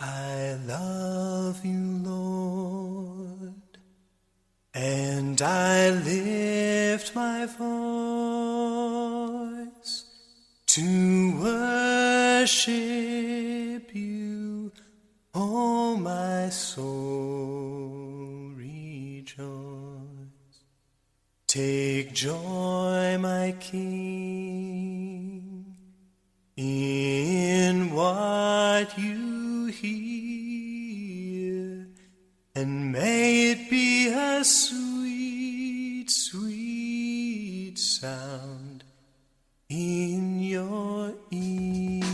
I love you, Lord, and I lift my voice to worship you, oh my soul rejoice. Take joy, my King, in what you sweet, sweet sound in your ear.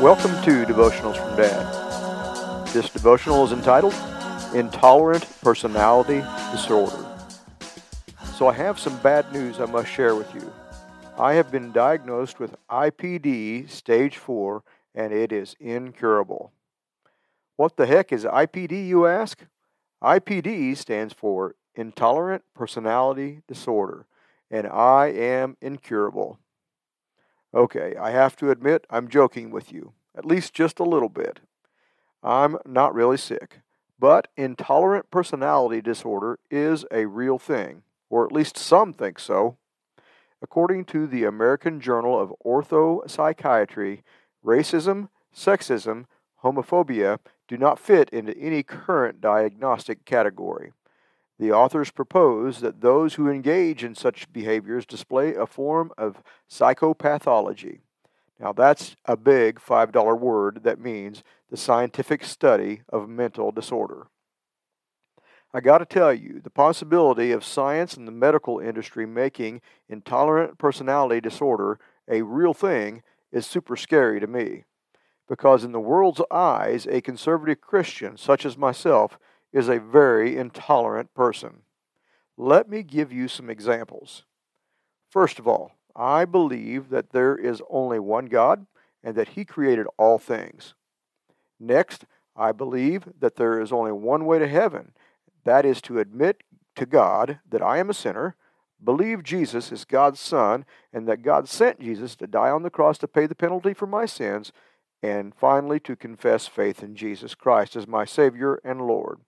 Welcome to Devotionals from Dad. This devotional is entitled Intolerant Personality Disorder. So I have some bad news I must share with you. I have been diagnosed with IPD stage 4 and it is incurable. What the heck is IPD, you ask? IPD stands for Intolerant Personality Disorder, and I am incurable. Okay, I have to admit I'm joking with you, at least just a little bit. I'm not really sick, but intolerant personality disorder is a real thing, or at least some think so. According to the American Journal of Orthopsychiatry, racism, sexism, homophobia do not fit into any current diagnostic category. The authors propose that those who engage in such behaviors display a form of psychopathology. Now, that's a big $5 word that means the scientific study of mental disorder. I got to tell you, the possibility of science and the medical industry making intolerant personality disorder a real thing is super scary to me. Because, in the world's eyes, a conservative Christian such as myself is a very intolerant person. Let me give you some examples. First of all, I believe that there is only one God and that He created all things. Next, I believe that there is only one way to heaven that is to admit to God that I am a sinner, believe Jesus is God's Son, and that God sent Jesus to die on the cross to pay the penalty for my sins, and finally to confess faith in Jesus Christ as my Savior and Lord.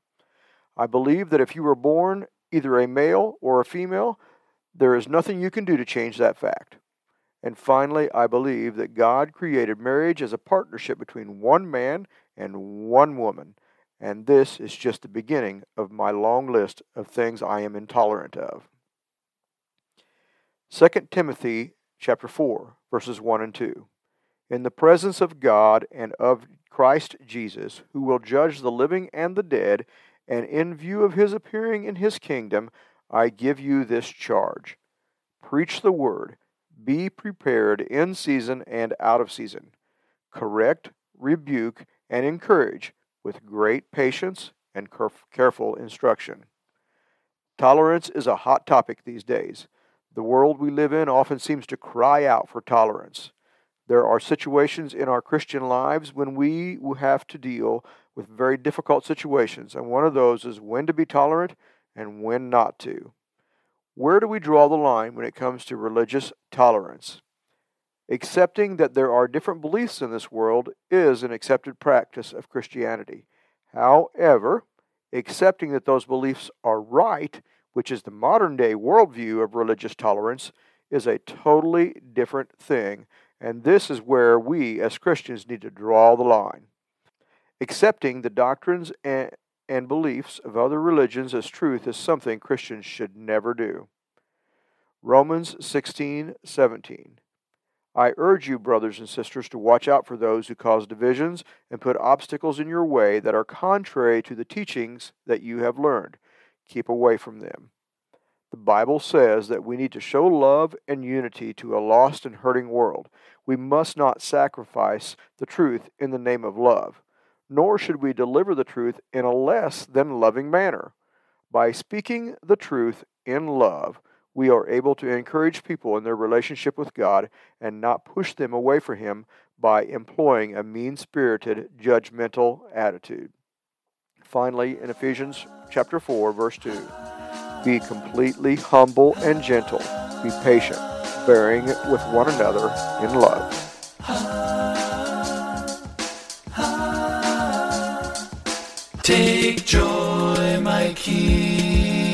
I believe that if you were born either a male or a female, there is nothing you can do to change that fact. And finally, I believe that God created marriage as a partnership between one man and one woman. And this is just the beginning of my long list of things I am intolerant of. 2 Timothy chapter 4 verses 1 and 2. In the presence of God and of Christ Jesus, who will judge the living and the dead, and in view of his appearing in his kingdom, I give you this charge preach the word, be prepared in season and out of season, correct, rebuke, and encourage with great patience and careful instruction. Tolerance is a hot topic these days. The world we live in often seems to cry out for tolerance. There are situations in our Christian lives when we have to deal with very difficult situations, and one of those is when to be tolerant and when not to. Where do we draw the line when it comes to religious tolerance? Accepting that there are different beliefs in this world is an accepted practice of Christianity. However, accepting that those beliefs are right, which is the modern day worldview of religious tolerance, is a totally different thing, and this is where we as Christians need to draw the line. Accepting the doctrines and, and beliefs of other religions as truth is something Christians should never do. Romans 16 17. I urge you, brothers and sisters, to watch out for those who cause divisions and put obstacles in your way that are contrary to the teachings that you have learned. Keep away from them. The Bible says that we need to show love and unity to a lost and hurting world. We must not sacrifice the truth in the name of love nor should we deliver the truth in a less than loving manner. By speaking the truth in love, we are able to encourage people in their relationship with God and not push them away from Him by employing a mean spirited, judgmental attitude. Finally, in Ephesians chapter 4, verse 2, Be completely humble and gentle. Be patient, bearing with one another in love. Take joy, my King,